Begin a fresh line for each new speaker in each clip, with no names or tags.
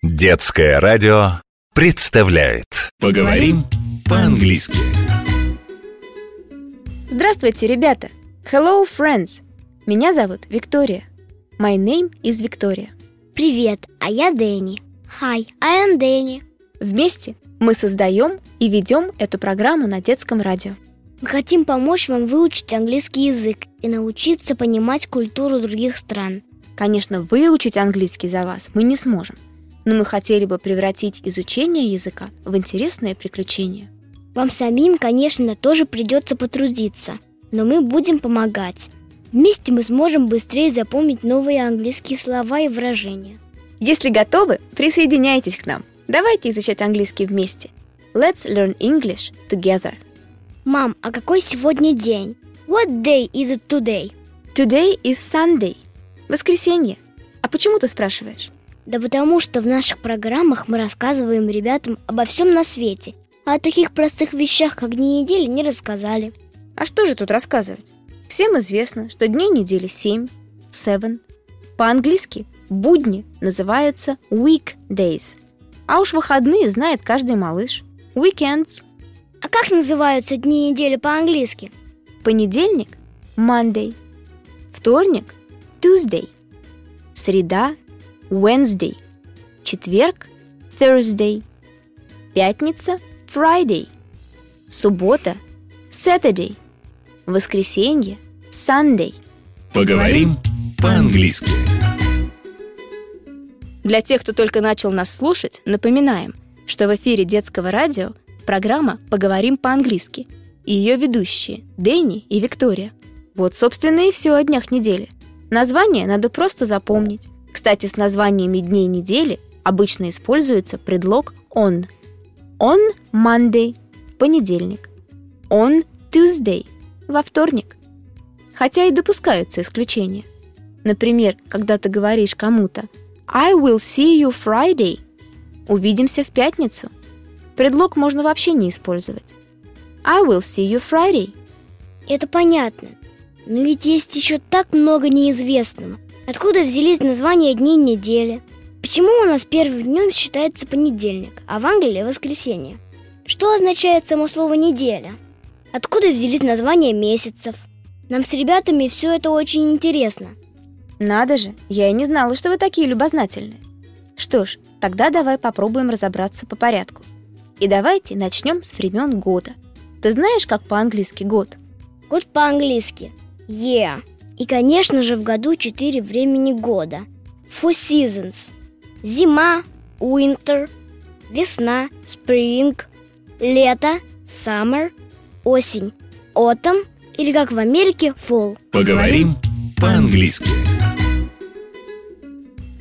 Детское радио представляет Поговорим по-английски
Здравствуйте, ребята! Hello, friends! Меня зовут Виктория. My name is Victoria.
Привет, а я Дэнни. Hi, I am Дэнни.
Вместе мы создаем и ведем эту программу на детском радио.
Мы хотим помочь вам выучить английский язык и научиться понимать культуру других стран.
Конечно, выучить английский за вас мы не сможем, но мы хотели бы превратить изучение языка в интересное приключение.
Вам самим, конечно, тоже придется потрудиться, но мы будем помогать. Вместе мы сможем быстрее запомнить новые английские слова и выражения.
Если готовы, присоединяйтесь к нам. Давайте изучать английский вместе. Let's learn English together.
Мам, а какой сегодня день? What day is it today?
Today is Sunday. Воскресенье. А почему ты спрашиваешь?
Да потому что в наших программах мы рассказываем ребятам обо всем на свете, а о таких простых вещах, как дни недели, не рассказали.
А что же тут рассказывать? Всем известно, что дней недели 7, seven. По-английски будни называются weekdays. А уж выходные знает каждый малыш. Weekends.
А как называются дни недели по-английски?
Понедельник – Monday. Вторник – Tuesday. Среда – Wednesday. Четверг – Thursday. Пятница – Friday. Суббота – Saturday. Воскресенье – Sunday.
Поговорим по-английски
Для тех, кто только начал нас слушать, напоминаем, что в эфире детского радио программа «Поговорим по-английски» и ее ведущие Дэнни и Виктория. Вот, собственно, и все о днях недели. Название надо просто запомнить. Кстати, с названиями дней недели обычно используется предлог «on». On Monday – в понедельник. On Tuesday – во вторник. Хотя и допускаются исключения. Например, когда ты говоришь кому-то I will see you Friday – увидимся в пятницу. Предлог можно вообще не использовать. I will see you Friday.
Это понятно. Но ведь есть еще так много неизвестного. Откуда взялись названия дней недели? Почему у нас первым днем считается понедельник, а в Англии воскресенье? Что означает само слово «неделя»? Откуда взялись названия месяцев? Нам с ребятами все это очень интересно.
Надо же, я и не знала, что вы такие любознательные. Что ж, тогда давай попробуем разобраться по порядку. И давайте начнем с времен года. Ты знаешь, как по-английски год?
Год по-английски year. И, конечно же, в году четыре времени года. Four seasons. Зима – winter, весна – spring, лето – summer, осень – autumn или, как в Америке, fall.
Поговорим по-английски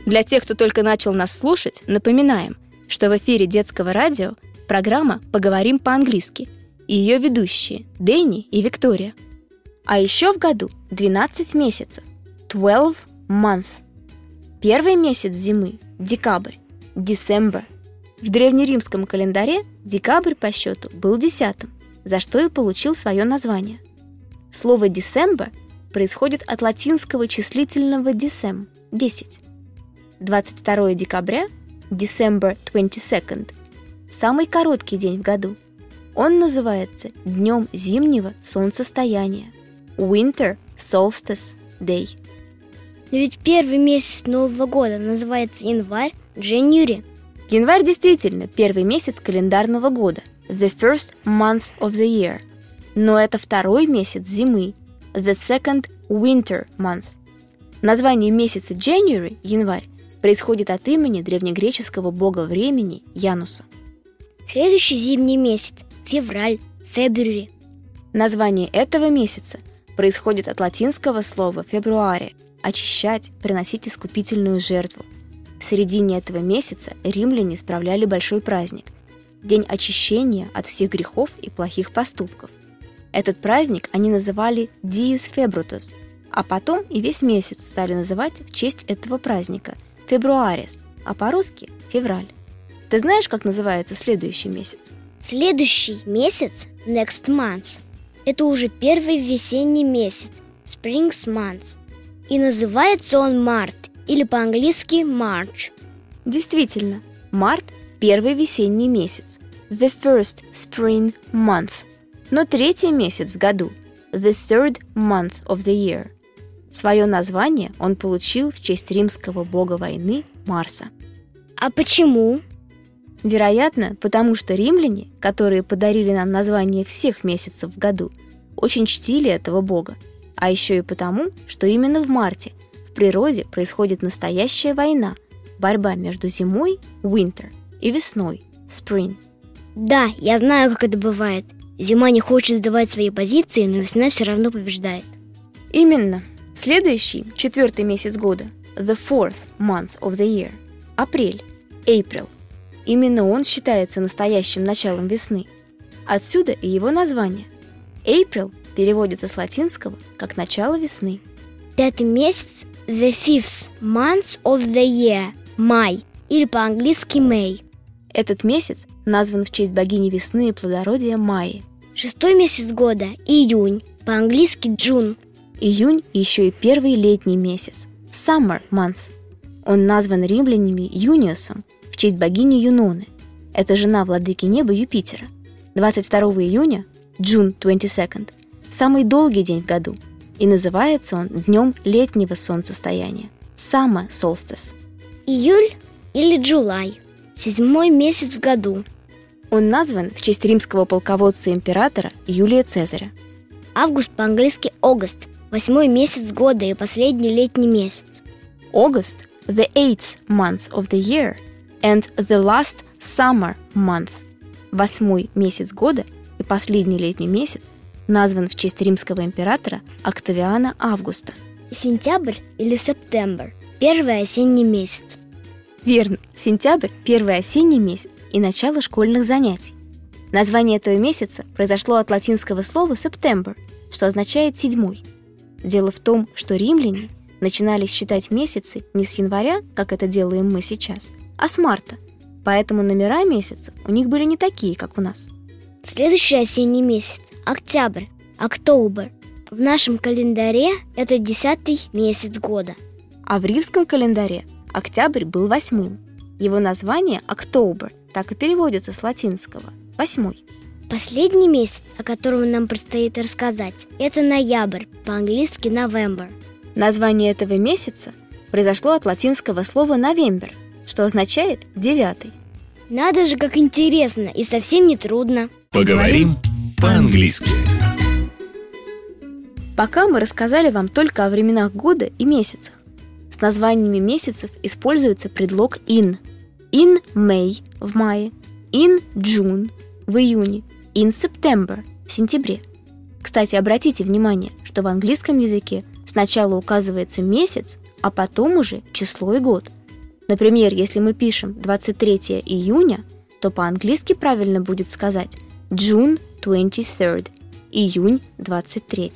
Для тех, кто только начал нас слушать, напоминаем, что в эфире детского радио программа «Поговорим по-английски» и ее ведущие Дэнни и Виктория. А еще в году 12 месяцев – 12 months. Первый месяц зимы – декабрь, December. В древнеримском календаре декабрь по счету был десятым, за что и получил свое название. Слово December происходит от латинского числительного decem – 10. 22 декабря – December 22nd – самый короткий день в году. Он называется Днем зимнего солнцестояния – Winter Solstice Day.
Но ведь первый месяц Нового года называется январь, January.
Январь действительно первый месяц календарного года – the first month of the year. Но это второй месяц зимы – the second winter month. Название месяца January – январь происходит от имени древнегреческого бога времени Януса.
Следующий зимний месяц – февраль, February.
Название этого месяца происходит от латинского слова «фебруаре» – очищать, приносить искупительную жертву. В середине этого месяца римляне справляли большой праздник – День очищения от всех грехов и плохих поступков. Этот праздник они называли Dies Februtus, а потом и весь месяц стали называть в честь этого праздника – Фебруарис, а по-русски – февраль. Ты знаешь, как называется следующий месяц?
Следующий месяц – next month. Это уже первый весенний месяц – spring month. И называется он март, или по-английски March.
Действительно, март – первый весенний месяц, the first spring month, но третий месяц в году, the third month of the year. Свое название он получил в честь римского бога войны Марса.
А почему?
Вероятно, потому что римляне, которые подарили нам название всех месяцев в году, очень чтили этого бога. А еще и потому, что именно в марте в природе происходит настоящая война, борьба между зимой, winter, и весной, spring.
Да, я знаю, как это бывает. Зима не хочет сдавать свои позиции, но весна все равно побеждает.
Именно. Следующий, четвертый месяц года, the fourth month of the year, апрель, April. Именно он считается настоящим началом весны. Отсюда и его название. April переводится с латинского как начало весны.
Пятый месяц – the fifth month of the year – май, или по-английски May.
Этот месяц назван в честь богини весны и плодородия Майи.
Шестой месяц года – июнь, по-английски Джун.
Июнь еще и первый летний месяц – summer month. Он назван римлянами Юниусом в честь богини Юноны. Это жена владыки неба Юпитера. 22 июня, June 22 самый долгий день в году, и называется он днем летнего солнцестояния – Summer Solstice.
Июль или Джулай – седьмой месяц в году.
Он назван в честь римского полководца императора Юлия Цезаря.
Август по-английски August – восьмой месяц года и последний летний месяц.
August – the eighth month of the year and the last summer month. Восьмой месяц года и последний летний месяц назван в честь римского императора Октавиана Августа.
Сентябрь или Септембр – первый осенний месяц.
Верно, сентябрь – первый осенний месяц и начало школьных занятий. Название этого месяца произошло от латинского слова «September», что означает «седьмой». Дело в том, что римляне начинали считать месяцы не с января, как это делаем мы сейчас, а с марта. Поэтому номера месяцев у них были не такие, как у нас.
Следующий осенний месяц – октябрь, октобер. В нашем календаре это десятый месяц года.
А в римском календаре октябрь был восьмым. Его название «Октобер» так и переводится с латинского – восьмой.
Последний месяц, о котором нам предстоит рассказать, это ноябрь, по-английски «November».
Название этого месяца произошло от латинского слова «новембер», что означает «девятый».
Надо же, как интересно и совсем не трудно.
Поговорим по-английски.
Пока мы рассказали вам только о временах года и месяцах. С названиями месяцев используется предлог in. In May в мае, in June в июне, in September в сентябре. Кстати, обратите внимание, что в английском языке сначала указывается месяц, а потом уже число и год. Например, если мы пишем 23 июня, то по-английски правильно будет сказать June 23, июнь 23.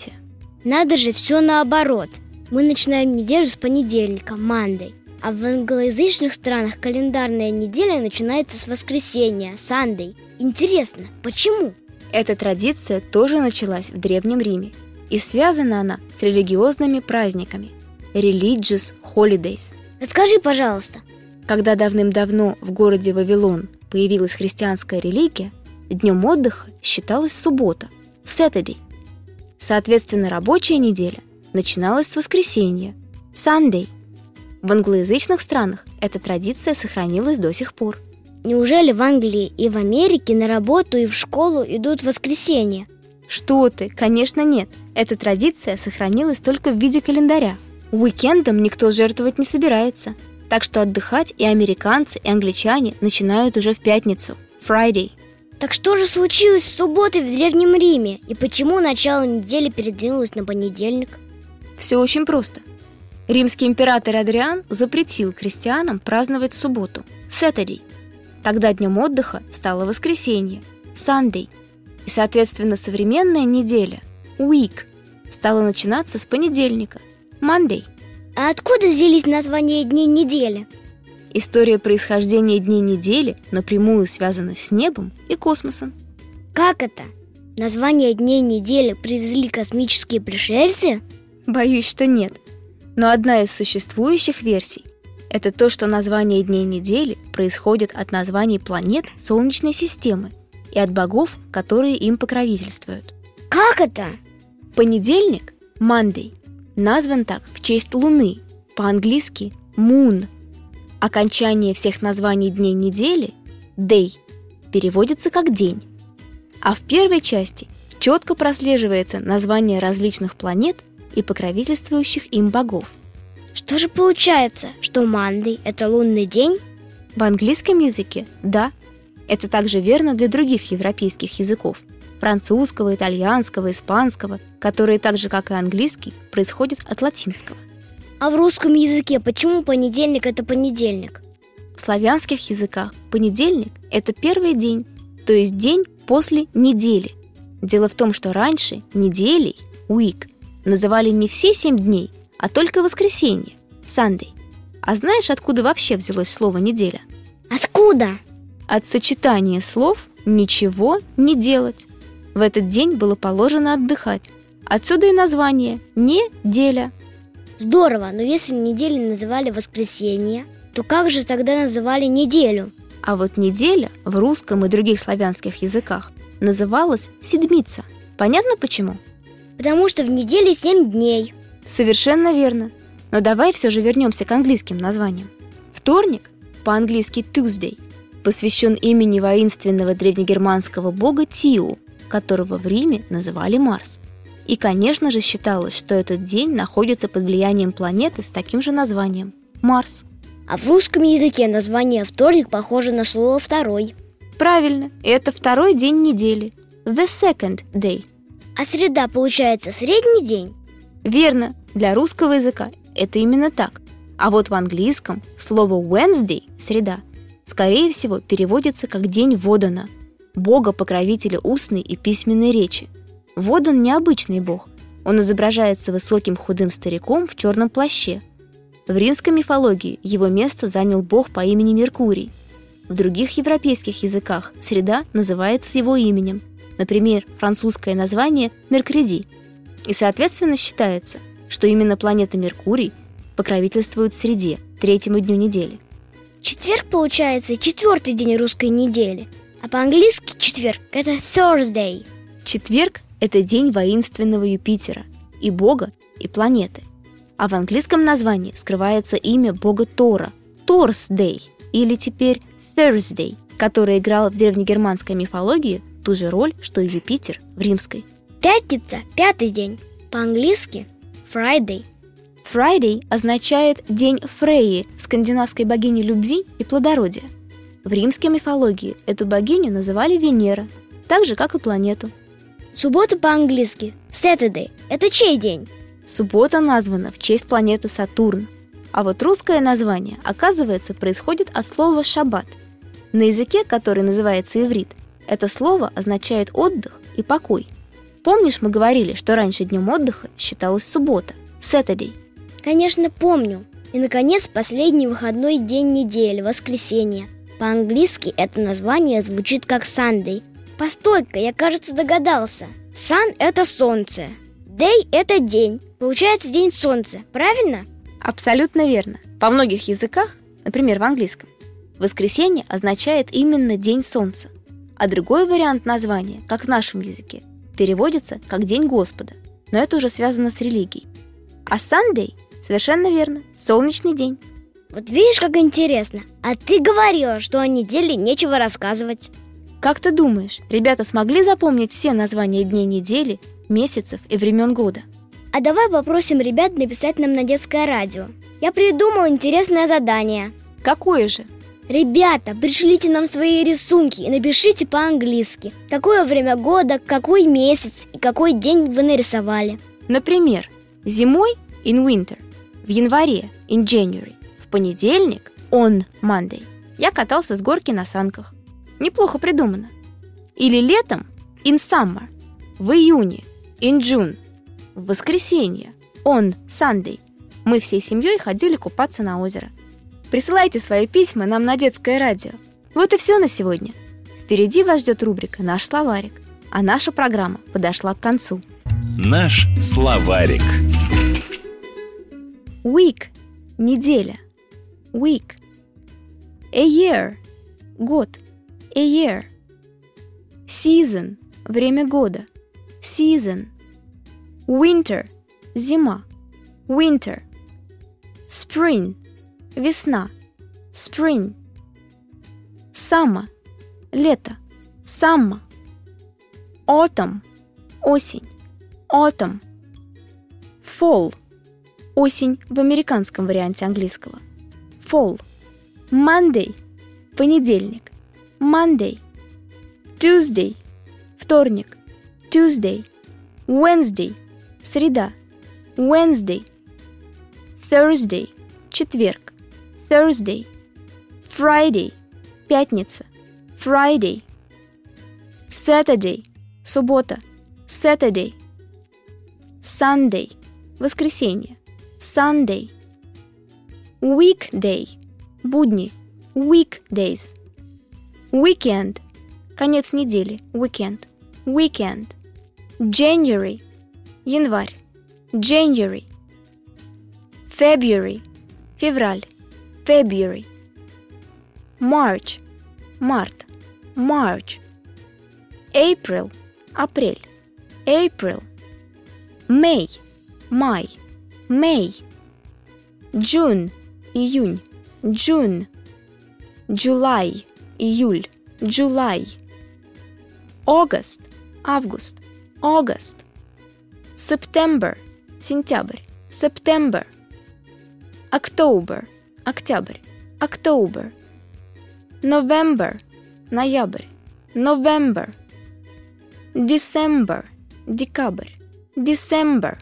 Надо же, все наоборот. Мы начинаем неделю с понедельника, Monday. А в англоязычных странах календарная неделя начинается с воскресенья, Sunday. Интересно, почему?
Эта традиция тоже началась в Древнем Риме, и связана она с религиозными праздниками – religious holidays.
Расскажи, пожалуйста.
Когда давным-давно в городе Вавилон появилась христианская религия, днем отдыха считалась суббота – Saturday. Соответственно, рабочая неделя начиналась с воскресенья – Sunday. В англоязычных странах эта традиция сохранилась до сих пор.
Неужели в Англии и в Америке на работу и в школу идут в воскресенье?
Что ты? Конечно, нет. Эта традиция сохранилась только в виде календаря. Уикендом никто жертвовать не собирается. Так что отдыхать и американцы, и англичане начинают уже в пятницу – Friday.
Так что же случилось с субботой в Древнем Риме? И почему начало недели передвинулось на понедельник?
Все очень просто. Римский император Адриан запретил крестьянам праздновать субботу – Saturday. Тогда днем отдыха стало воскресенье – Sunday. И, соответственно, современная неделя – Week стала начинаться с понедельника – Monday.
А откуда взялись названия дней недели?
История происхождения дней недели напрямую связана с небом и космосом.
Как это? Название дней недели привезли космические пришельцы?
Боюсь, что нет. Но одна из существующих версий Это то, что название дней недели происходит от названий планет Солнечной системы и от богов, которые им покровительствуют.
Как это?
Понедельник – Monday, назван так в честь Луны, по-английски Moon. Окончание всех названий дней недели – Day переводится как день. А в первой части четко прослеживается название различных планет и покровительствующих им богов.
Что же получается, что Мандей – это лунный день?
В английском языке – да. Это также верно для других европейских языков – французского, итальянского, испанского, которые так же, как и английский, происходят от латинского.
А в русском языке почему понедельник – это понедельник?
В славянских языках понедельник – это первый день, то есть день после недели. Дело в том, что раньше неделей, week, называли не все семь дней, а только воскресенье, Sunday. А знаешь, откуда вообще взялось слово «неделя»?
Откуда?
От сочетания слов «ничего не делать». В этот день было положено отдыхать. Отсюда и название «неделя».
Здорово, но если неделю называли воскресенье, то как же тогда называли неделю?
А вот неделя в русском и других славянских языках называлась седмица. Понятно почему?
Потому что в неделе семь дней.
Совершенно верно. Но давай все же вернемся к английским названиям. Вторник, по-английски Tuesday, посвящен имени воинственного древнегерманского бога Тиу, которого в Риме называли Марс. И, конечно же, считалось, что этот день находится под влиянием планеты с таким же названием – Марс.
А в русском языке название вторник похоже на слово «второй».
Правильно, это второй день недели – the second day.
А среда, получается, средний день?
Верно, для русского языка это именно так. А вот в английском слово Wednesday – среда – скорее всего переводится как день Водана, бога-покровителя устной и письменной речи. Водан – необычный бог. Он изображается высоким худым стариком в черном плаще. В римской мифологии его место занял бог по имени Меркурий. В других европейских языках среда называется его именем. Например, французское название – Меркреди. И, соответственно, считается, что именно планета Меркурий покровительствует среде, третьему дню недели.
Четверг, получается, четвертый день русской недели. А по-английски четверг – это Thursday.
Четверг – это день воинственного Юпитера, и бога, и планеты. А в английском названии скрывается имя бога Тора – Торсдей, или теперь Thursday, который играл в древнегерманской мифологии ту же роль, что и Юпитер в римской.
Пятница – пятый день. По-английски – Friday.
Friday означает день Фрейи, скандинавской богини любви и плодородия. В римской мифологии эту богиню называли Венера, так же, как и планету.
Суббота по-английски – Saturday. Это чей день?
Суббота названа в честь планеты Сатурн. А вот русское название, оказывается, происходит от слова «шаббат». На языке, который называется иврит, это слово означает отдых и покой. Помнишь, мы говорили, что раньше днем отдыха считалась суббота, Saturday.
Конечно, помню. И, наконец, последний выходной день недели, воскресенье. По-английски это название звучит как Sunday. Постой-ка, я, кажется, догадался. Sun – это солнце. Day – это день. Получается день солнца, правильно?
Абсолютно верно. По многих языках, например, в английском, воскресенье означает именно день солнца. А другой вариант названия, как в нашем языке, переводится как День Господа, но это уже связано с религией. А Sunday – совершенно верно, солнечный день.
Вот видишь, как интересно. А ты говорила, что о неделе нечего рассказывать.
Как ты думаешь, ребята смогли запомнить все названия дней недели, месяцев и времен года?
А давай попросим ребят написать нам на детское радио. Я придумал интересное задание.
Какое же?
Ребята, пришлите нам свои рисунки и напишите по-английски, какое время года, какой месяц и какой день вы нарисовали.
Например, зимой – in winter, в январе – in January, понедельник – on Monday. Я катался с горки на санках. Неплохо придумано. Или летом – in summer, в июне – in June, в воскресенье – on Sunday. Мы всей семьей ходили купаться на озеро – Присылайте свои письма нам на детское радио. Вот и все на сегодня. Впереди вас ждет рубрика «Наш словарик», а наша программа подошла к концу.
Наш словарик.
Week – неделя. Week. A year – год, a year. Season – время года, season. Winter – зима, winter. Spring – весна, spring. Summer – лето, summer. Autumn – осень, autumn. Fall – осень в американском варианте английского. Fall. Monday – понедельник, Monday. Tuesday – вторник, Tuesday. Wednesday – среда, Wednesday. Thursday – четверг, Thursday. Friday – пятница, Friday. Saturday – суббота, Saturday. Sunday – воскресенье, Sunday. Weekday – будни, weekdays. Weekend – конец недели, weekend, weekend. January – январь, January. February – февраль, February. March – март, March. April – апрель, April. May – май, May. June – июнь, June. July – июль, July. August – август, August. September – сентябрь, September. October – октябрь, October. November – ноябрь, November. December – декабрь, December.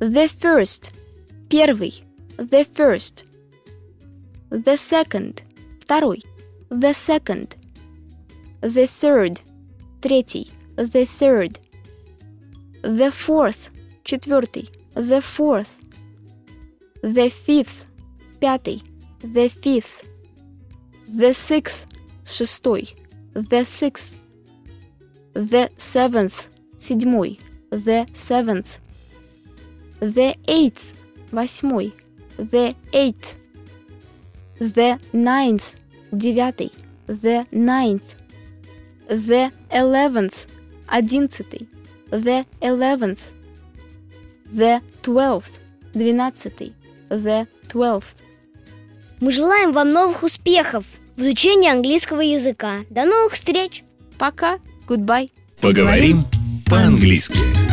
The first – первый, the first. The second – второй, the second. The third – третий, the third. The fourth – четвертый, the fourth. The fifth – пятый, the fifth. The sixth – шестой, the sixth. The seventh – седьмой, the seventh. The eighth – восьмой, the eighth. The ninth – девятый, the ninth. The eleventh – одиннадцатый, the eleventh. The twelfth – двенадцатый, the twelfth.
Мы желаем вам новых успехов в изучении английского языка. До новых встреч!
Пока, goodbye.
Поговорим по-английски.